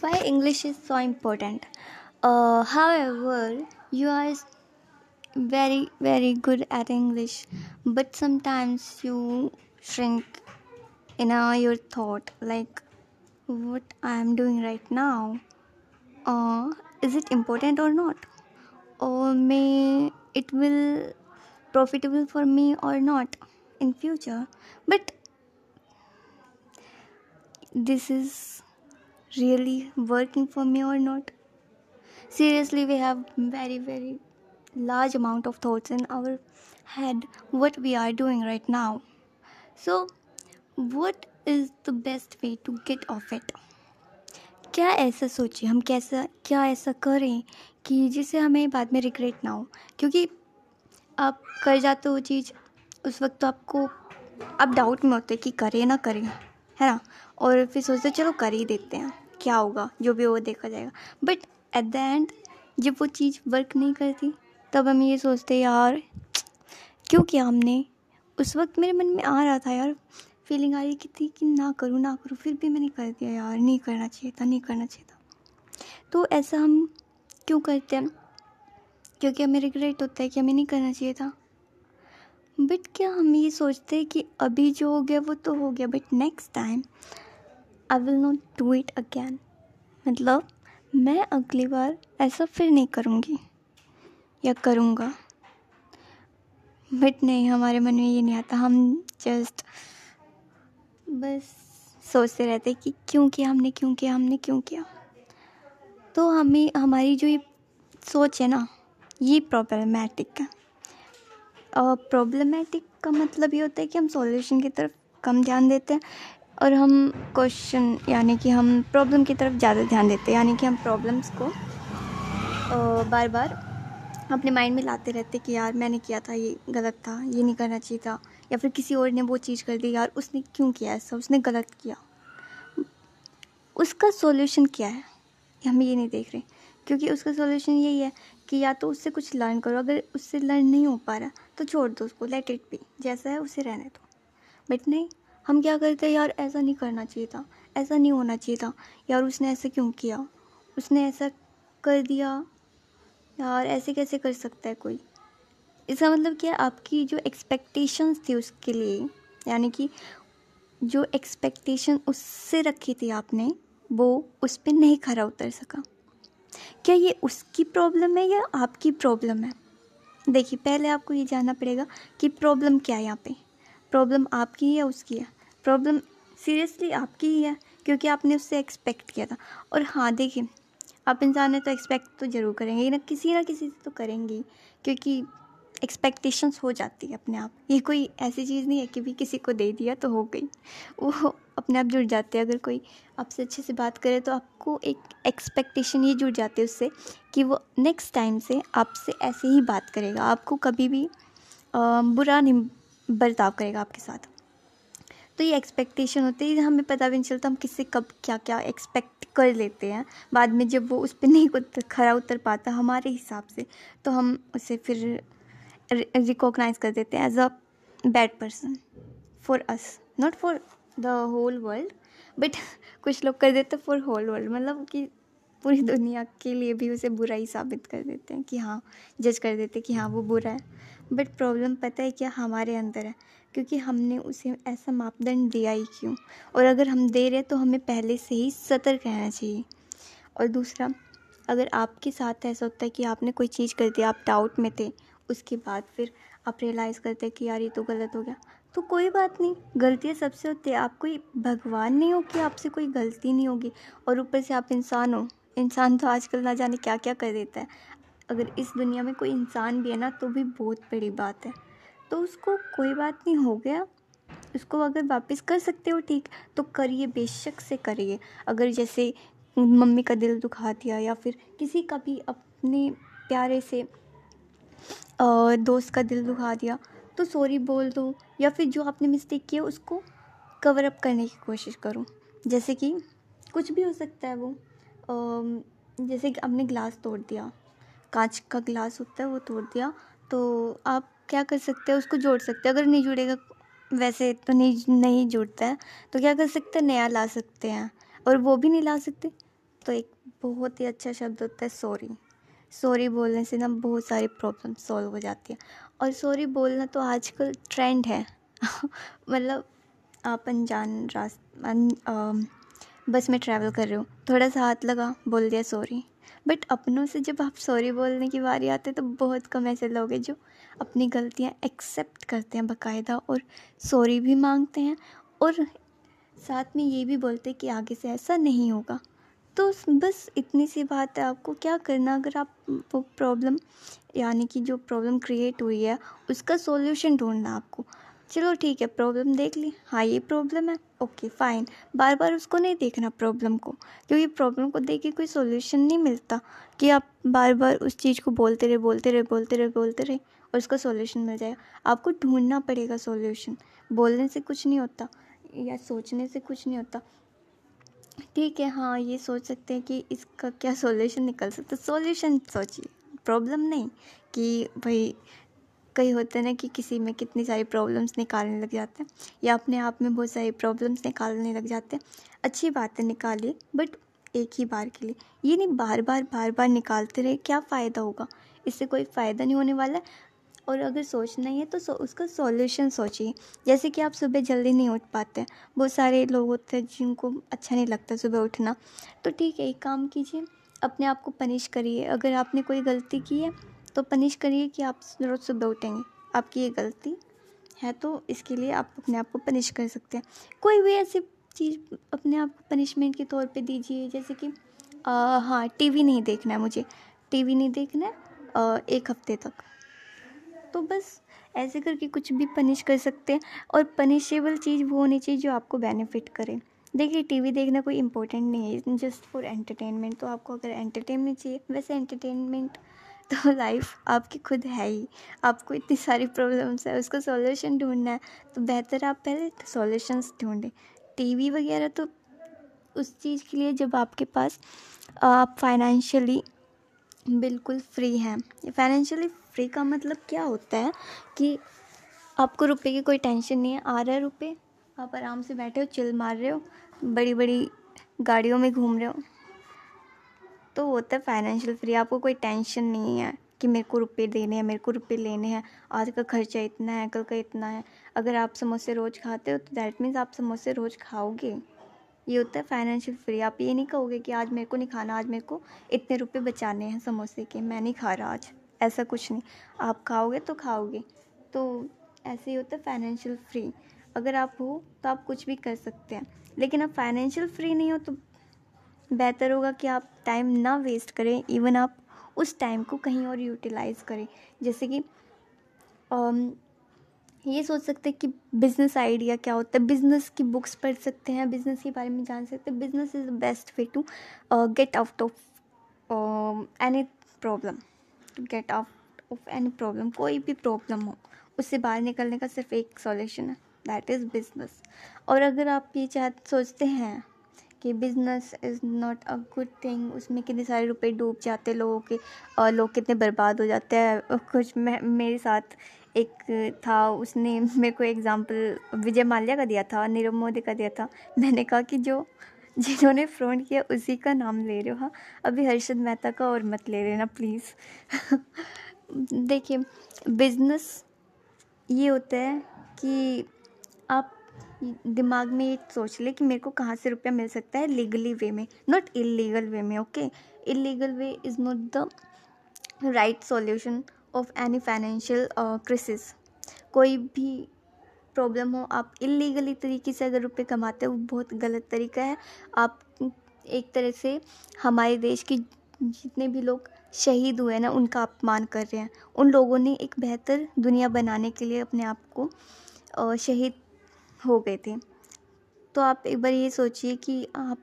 why English is so important. Uh, however, you are very, very good at English, but sometimes you shrink in uh, your thought like what I am doing right now. Uh, is it important or not? Or may it will profitable for me or not in future? But this is really working for me or not seriously we have very very large amount of thoughts in our head what we are doing right now so what is the best way to get off it क्या ऐसा सोचिए हम कैसा क्या ऐसा करें कि जिससे हमें बाद में रिग्रेट ना हो क्योंकि आप कर जाते हो चीज़ उस वक्त तो आपको आप डाउट में होते कि करें ना करें है ना और फिर सोचते चलो कर ही देते हैं क्या होगा, जो भी वो देखा जाएगा। बट एट द एंड जब वो चीज़ वर्क नहीं करती, तब हम ये सोचते, यार, क्यों किया हमने? उस वक्त मेरे मन में आ रहा था, यार फीलिंग आ रही की थी कि ना करूँ ना करूँ, फिर भी मैंने कर दिया, यार, नहीं करना चाहिए था, नहीं करना चाहिए था। तो ऐसा हम क्यों करते हैं? क्योंकि हमें रिग्रेट होता है कि हमें नहीं करना चाहिए था। बट क्या हम ये सोचते हैं कि अभी जो हो गया, वो तो हो गया but next time I will not do it again मतलब मैं अगली बार ऐसा फिर नहीं करूँगी। या करूँगा। बट नहीं, हमारे मन में ये नहीं आता। हम जस्ट बस सोचते रहते कि क्यों किया, हमने क्यों किया, हमने क्यों किया। तो हमें, हमारी जो ये सोच है ना, ये प्रॉब्लमेटिक है। प्रॉब्लमेटिक का मतलब ये होता है कि हम सॉल्यूशन की तरफ़ कम ध्यान देते हैं। और हम क्वेश्चन यानी कि हम प्रॉब्लम की तरफ़ ज़्यादा ध्यान देते हैं, यानी कि हम प्रॉब्लम्स को बार बार अपने माइंड में लाते रहते कि यार मैंने किया था, ये गलत था, ये नहीं करना चाहिए था, या फिर किसी और ने वो चीज़ कर दी, यार उसने क्यों किया ऐसा, उसने गलत किया। उसका सॉल्यूशन क्या है? हम ये नहीं देख रहे, क्योंकि उसका सॉल्यूशन यही है कि या तो उससे कुछ लर्न करो, अगर उससे लर्न नहीं हो पा रहा तो छोड़ दो उसको लेट इट बी जैसा है उसे रहने दो। बट नहीं हम क्या करते हैं, यार, ऐसा नहीं करना चाहिए था, ऐसा नहीं होना चाहिए था, यार, उसने ऐसा क्यों किया? उसने ऐसा कर दिया। यार, ऐसे कैसे कर सकता है कोई? इसका मतलब क्या, आपकी जो एक्सपेक्टेशंस थी उसके लिए, यानी कि जो एक्सपेक्टेशन उससे रखी थी आपने, वो उस पर नहीं खरा उतर सका। क्या ये उसकी प्रॉब्लम है या आपकी प्रॉब्लम है? देखिए, पहले आपको ये जानना पड़ेगा कि प्रॉब्लम क्या है यहाँ पे। प्रॉब्लम आपकी है या उसकी है? प्रॉब्लम सीरियसली आपकी ही है, क्योंकि आपने उससे एक्सपेक्ट किया था। और हाँ देखिए, आप इंसान है तो एक्सपेक्ट तो ज़रूर करेंगे ना किसी ना किसी से तो करेंगे क्योंकि एक्सपेक्टेशंस हो जाती है अपने आप। ये कोई ऐसी चीज़ नहीं है कि भी किसी को दे दिया तो हो गई। वो अपने आप जुड़ जाते हैं। अगर कोई आपसे अच्छे से बात करे तो आपको एक एक्सपेक्टेशन ये जुड़ जाती है उससे कि वो नेक्स्ट टाइम से आपसे ऐसे ही बात करेगा। आपको कभी भी बुरा नहीं, बर्ताव करेगा आपके साथ। तो ये एक्सपेक्टेशन होती है, हमें पता भी नहीं चलता हम किससे कब क्या क्या एक्सपेक्ट कर लेते हैं। बाद में जब वो उस पर नहीं खरा उतर पाता हमारे हिसाब से तो हम उसे फिर रिकॉग्नाइज कर देते हैं as a bad person for us not for the whole world but कुछ लोग कर देते फॉर होल वर्ल्ड मतलब कि पूरी दुनिया के लिए भी उसे बुरा ही साबित कर देते हैं कि हाँ जज कर देते हैं कि हाँ वो बुरा है। बट प्रॉब्लम पता है क्या हमारे अंदर है? क्योंकि हमने उसे ऐसा मापदंड दिया ही क्यों? और अगर हम दे रहे तो हमें पहले से ही सतर्क रहना चाहिए। और दूसरा, अगर आपके साथ ऐसा होता है कि आपने कोई चीज़ कर दिया आप डाउट में थे, उसके बाद फिर आप रियलाइज़ करते हैं कि यार ये तो गलत हो गया। तो कोई बात नहीं, गलतियाँ सबसे होती है। आप कोई भगवान नहीं हो कि आपसे कोई गलती नहीं होगी। और ऊपर से आप इंसान हो। इंसान तो आजकल ना जाने क्या क्या कर देता है। अगर इस दुनिया में कोई इंसान भी है ना तो भी बहुत बड़ी बात है। तो उसको कोई बात नहीं, हो गया। उसको अगर वापस कर सकते हो, ठीक तो करिए, बेशक से करिए। अगर जैसे मम्मी का दिल दुखा दिया या फिर किसी का भी अपने प्यारे से दोस्त का दिल दुखा दिया तो सॉरी बोल दो। या फिर जो आपने मिस्टेक किया, उसको कवर अप करने की कोशिश करो। जैसे कि कुछ भी हो सकता है वो। जैसे कि आपने ग्लास तोड़ दिया, कांच का ग्लास होता है वो तोड़ दिया तो आप क्या कर सकते हैं, उसको जोड़ सकते हैं। अगर नहीं जुड़ेगा, वैसे तो नहीं नहीं जुड़ता है तो क्या कर सकते हैं, नया ला सकते हैं। और वो भी नहीं ला सकते तो एक बहुत ही अच्छा शब्द होता है सॉरी सॉरी बोलने से ना बहुत सारी प्रॉब्लम सॉल्व हो जाती है। और सॉरी बोलना तो आजकल ट्रेंड है। मतलब आप अनजान रास बस में ट्रैवल कर रही हूँ। थोड़ा सा हाथ लगा, बोल दिया सॉरी बट अपनों से जब आप सॉरी बोलने की बारी आते तो बहुत कम ऐसे लोग हैं जो अपनी गलतियाँ एक्सेप्ट करते हैं बाकायदा और सॉरी भी मांगते हैं और साथ में ये भी बोलते हैं कि आगे से ऐसा नहीं होगा। तो बस इतनी सी बात है आपको, क्या करना अगर आप वो प्रॉब्लम यानी कि जो प्रॉब्लम क्रिएट हुई है, उसका सॉल्यूशन ढूंढना आपको। चलो ठीक है प्रॉब्लम देख ली। हाँ ये प्रॉब्लम है। ओके फ़ाइन बार बार उसको नहीं देखना प्रॉब्लम को। क्योंकि प्रॉब्लम को देख के कोई सोल्यूशन नहीं मिलता कि आप बार बार उस चीज़ को बोलते रहे बोलते रहे बोलते रहे बोलते रहे और उसका सोल्यूशन मिल जाएगा। आपको ढूंढना पड़ेगा सोल्यूशन बोलने से कुछ नहीं होता या सोचने से कुछ नहीं होता। ठीक है हाँ ये सोच सकते हैं कि इसका क्या सोल्यूशन निकल सकता सोल्यूशन सोचिए। प्रॉब्लम नहीं कि भाई कई होते हैं ना कि किसी में कितनी सारी प्रॉब्लम्स निकालने लग जाते हैं या अपने आप में बहुत सारी प्रॉब्लम्स निकालने लग जाते हैं। अच्छी बात निकालिए बट एक ही बार के लिए। ये नहीं बार बार बार बार निकालते रहे क्या फ़ायदा होगा? इससे कोई फ़ायदा नहीं होने वाला है। और अगर सोचना ही है तो सो, उसका सॉल्यूशन सोचिए। जैसे कि आप सुबह जल्दी नहीं उठ पाते बहुत सारे लोग होते हैं जिनको अच्छा नहीं लगता सुबह उठना। तो ठीक है एक काम कीजिए अपने आप को पनिश करिए। अगर आपने कोई गलती की है तो पनिश करिए कि आप रोज़ सुबह उठेंगे आपकी ये गलती है तो इसके लिए आप अपने आप को पनिश कर सकते हैं। कोई भी ऐसी चीज़ अपने आप को पनिशमेंट के तौर पे दीजिए जैसे कि आ, हाँ टीवी नहीं देखना है मुझे। टीवी नहीं देखना है एक हफ़्ते तक। तो बस ऐसे करके कुछ भी पनिश कर सकते हैं और पनिशेबल चीज़ वो होनी चाहिए जो आपको बेनिफिट करे। देखिए टीवी देखना कोई इम्पोर्टेंट नहीं है। जस्ट फॉर एंटरटेनमेंट तो आपको अगर एंटरटेनमेंट चाहिए वैसे एंटरटेनमेंट तो लाइफ आपकी खुद है ही। आपको इतनी सारी प्रॉब्लम्स है, उसका सॉल्यूशन ढूंढना है। तो बेहतर आप पहले सॉल्यूशंस ढूंढें। टीवी वगैरह तो उस चीज़ के लिए जब आपके पास, आप फाइनेंशियली बिल्कुल फ्री हैं। फाइनेंशियली फ्री का मतलब क्या होता है कि आपको रुपए की कोई टेंशन नहीं है। आ रहा है रुपये आप आराम से बैठे हो चिल मार रहे हो बड़ी बड़ी गाड़ियों में घूम रहे हो। तो होता है फाइनेंशियल फ्री आपको कोई टेंशन नहीं है कि मेरे को रुपये देने हैं, मेरे को रुपये लेने हैं, आज का खर्चा इतना है, कल का इतना है। अगर आप समोसे रोज़ खाते हो तो दैट मीन्स आप समोसे रोज़ खाओगे। ये होता है फाइनेंशियल फ्री आप ये नहीं कहोगे कि आज मेरे को नहीं खाना, आज मेरे को इतने रुपये बचाने हैं समोसे के, मैं नहीं खा रहा आज। ऐसा कुछ नहीं। आप खाओगे तो खाओगे। तो ऐसे ही होता है फाइनेंशियल फ्री अगर आप हो तो आप कुछ भी कर सकते हैं। लेकिन आप फाइनेंशियल फ्री नहीं हो तो बेहतर होगा कि आप टाइम ना वेस्ट करें इवन आप उस टाइम को कहीं और यूटिलाइज़ करें। जैसे कि ये सोच सकते हैं कि बिज़नेस आइडिया क्या होता है? बिज़नेस की बुक्स पढ़ सकते हैं बिज़नेस के बारे में जान सकते हैं। Business is the best way to get out of any problem get out of any problem कोई भी प्रॉब्लम हो, उससे बाहर निकलने का सिर्फ़ एक सॉल्यूशन है दैट इज़ बिज़नेस और अगर आप ये चाह, सोचते हैं कि business is not a good thing उसमें कितने सारे रुपए डूब जाते हैं लोगों के, और लोग कितने बर्बाद हो जाते हैं। कुछ मैं, मेरे साथ एक था, उसने मेरे को एग्ज़ाम्पल विजय माल्या का दिया था, नीरव मोदी का दिया था। मैंने कहा कि जो, जिन्होंने फ्रॉड किया, उसी का नाम ले रहे हो। हाँ अभी हर्षद मेहता का और मत ले लेना प्लीज़ देखिए बिज़नेस ये होता है कि दिमाग में ये सोच ले कि मेरे को कहाँ से रुपया मिल सकता है लीगली वे में नॉट इलीगल वे में okay illegal way is not the right solution of any financial crisis कोई भी प्रॉब्लम हो, आप इलीगली तरीके से अगर रुपये कमाते हो, वो बहुत गलत तरीका है। आप एक तरह से हमारे देश की जितने भी लोग शहीद हुए ना, उनका अपमान कर रहे हैं। उन लोगों ने एक बेहतर दुनिया बनाने के लिए अपने आप को शहीद हो गए थे। तो आप एक बार ये सोचिए कि आप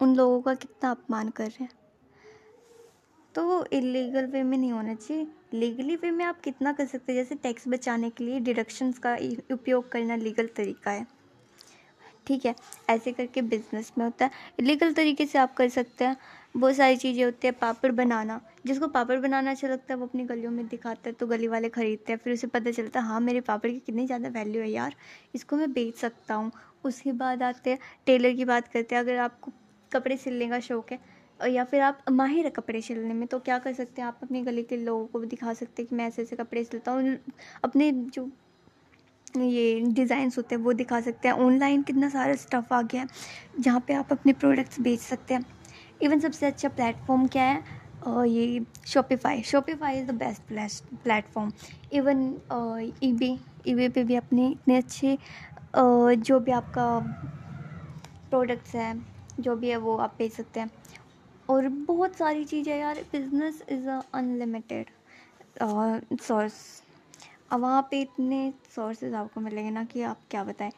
उन लोगों का कितना अपमान कर रहे हैं। तो वो इलीगल वे में नहीं होना चाहिए। लीगली वे में आप कितना कर सकते हैं? जैसे टैक्स बचाने के लिए डिडक्शंस का उपयोग करना लीगल तरीका है। ठीक है? ऐसे करके बिज़नेस में होता है। इलीगल तरीके से आप कर सकते हैं। बहुत सारी चीज़ें होती है, पापड़ बनाना। जिसको पापड़ बनाना अच्छा लगता है, वो अपनी गलियों में दिखाता है तो गली वाले ख़रीदते हैं, फिर उसे पता चलता है हाँ मेरे पापड़ की कितनी ज़्यादा वैल्यू है यार। इसको मैं बेच सकता हूँ। उसके बाद आते हैं टेलर की बात करते हैं। अगर आपको कपड़े सिलने का शौक़ है, या फिर आप माहिर है कपड़े सिलने में तो क्या कर सकते हैं? आप अपनी गली के लोगों को भी दिखा सकते हैं कि मैं ऐसे ऐसे कपड़े सिलता हूँ। अपने जो ये डिज़ाइंस होते हैं, वो दिखा सकते हैं। ऑनलाइन कितना सारा स्टफ़ आ गया है, जहाँ पे आप अपने प्रोडक्ट्स बेच सकते हैं। इवन सबसे अच्छा प्लेटफॉर्म क्या है? ये Shopify Shopify is the best platform even E B E B पे भी अपने इतने अच्छे जो भी आपका प्रोडक्ट्स है, जो भी है वो आप बेच सकते हैं। और बहुत सारी चीज़ें यार बिज़नेस इज़ अनलिमिटेड सोर्स अब वहाँ पे इतने सोर्सेज आपको मिलेंगे ना कि आप क्या बताएँ।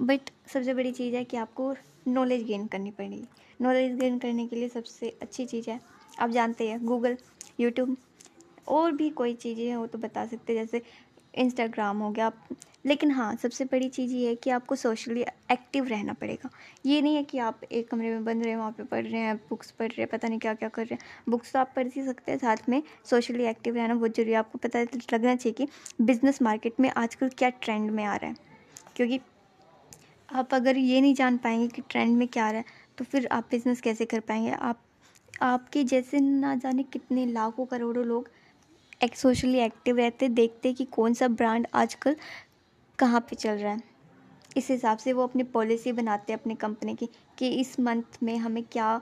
बट सबसे बड़ी चीज़ है कि आपको नॉलेज गेन करनी पड़ेगी। नॉलेज गेन करने के लिए सबसे अच्छी चीज़ है। आप जानते हैं गूगल यूट्यूब और भी कोई चीज़ें हैं, वो तो बता सकते हैं। जैसे इंस्टाग्राम हो गया लेकिन हाँ सबसे बड़ी चीज़ ये है कि आपको सोशली एक्टिव रहना पड़ेगा। ये नहीं है कि आप एक कमरे में बंद रहे हैं वहाँ पे पढ़ रहे हैं बुक्स पढ़ रहे हैं, पता नहीं क्या क्या कर रहे हैं। बुक्स तो आप पढ़ ही सकते हैं, साथ में सोशली एक्टिव रहना बहुत ज़रूरी है। आपको पता लगना चाहिए कि बिज़नेस मार्केट में आजकल क्या ट्रेंड में आ रहा है। क्योंकि आप अगर ये नहीं जान पाएँगे कि ट्रेंड में क्या आ रहा है तो फिर आप बिज़नेस कैसे कर पाएँगे? आप आपके जैसे ना जाने कितने लाखों करोड़ों लोग एक सोशली एक्टिव रहते देखते कि कौन सा ब्रांड आजकल कहाँ पे चल रहा है। इस हिसाब से वो अपनी पॉलिसी बनाते हैं अपनी कंपनी की कि इस मंथ में हमें क्या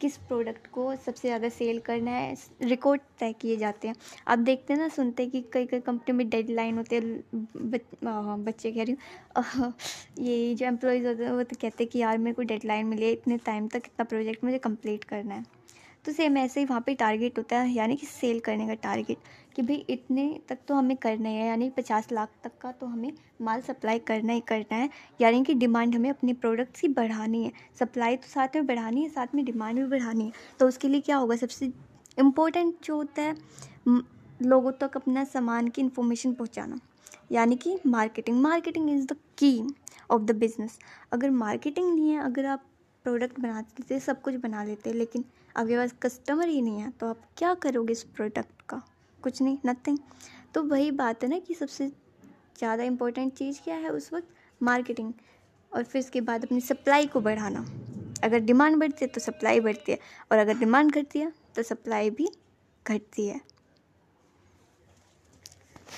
किस प्रोडक्ट को सबसे ज़्यादा सेल करना है रिकॉर्ड तय किए जाते हैं। आप देखते हैं ना सुनते हैं कि कई कई कंपनी में डेडलाइन होते हैं बच, बच्चे कह रही हूँ। ये जो एम्प्लॉयज़ होते हैं वो तो कहते हैं कि यार मेरे को डेडलाइन मिली है इतने टाइम तक इतना प्रोजेक्ट मुझे कंप्लीट करना है। तो सेम ऐसे ही वहाँ पे टारगेट होता है, यानी कि सेल करने का टारगेट कि भाई इतने तक तो हमें करना है यानी पचास लाख तक का तो हमें माल सप्लाई करना ही करना है, यानी कि डिमांड हमें अपने प्रोडक्ट्स की बढ़ानी है। सप्लाई तो साथ में बढ़ानी है, साथ में डिमांड भी बढ़ानी है। तो उसके लिए क्या होगा, सबसे इम्पोर्टेंट जो होता है लोगों तक अपना सामान की इन्फॉर्मेशन पहुँचाना। यानी कि marketing marketing is the key of the business अगर मार्केटिंग नहीं है, अगर आप प्रोडक्ट बना लेते सब कुछ बना लेते, लेकिन आपके पास कस्टमर ही नहीं है तो आप क्या करोगे इस प्रोडक्ट का? कुछ नहीं नथिंग तो वही बात है ना कि सबसे ज़्यादा इम्पोर्टेंट चीज़ क्या है उस वक्त? मार्केटिंग और फिर इसके बाद अपनी सप्लाई को बढ़ाना। अगर डिमांड बढ़ती है तो सप्लाई बढ़ती है। और अगर डिमांड घटती है तो सप्लाई भी घटती है।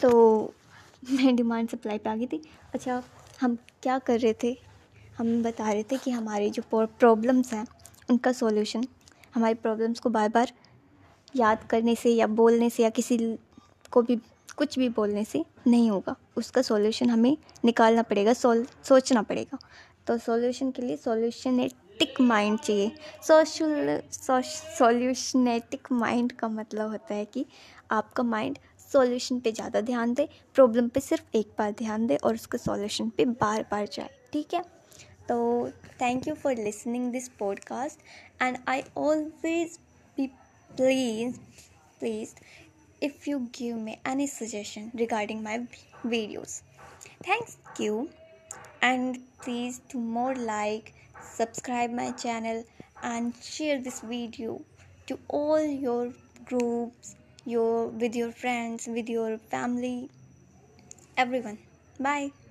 तो मैं डिमांड सप्लाई पे आ गई थी। अच्छा हम क्या कर रहे थे? हम बता रहे थे कि हमारे जो प्रॉब्लम्स हैं, उनका सॉल्यूशन हमारी प्रॉब्लम्स को बार बार याद करने से या बोलने से या किसी को भी, कुछ भी बोलने से नहीं होगा। उसका सॉल्यूशन हमें निकालना पड़ेगा, सोल, सोचना पड़ेगा। तो सॉल्यूशन के लिए सॉल्यूशनेटिक माइंड चाहिए। सोशल सॉल्यूशनेटिक माइंड का मतलब होता है कि आपका माइंड सॉल्यूशन पे ज़्यादा ध्यान दे प्रॉब्लम पे सिर्फ़ एक बार ध्यान दे और उसके सॉल्यूशन पे बार बार जाए। ठीक है? So, thank you for listening this podcast, and I always be pleased, pleased if you give me any suggestion regarding my videos. Thank you, and please do more like, subscribe my channel, and share this video to all your groups, your with your friends, with your family, everyone. Bye.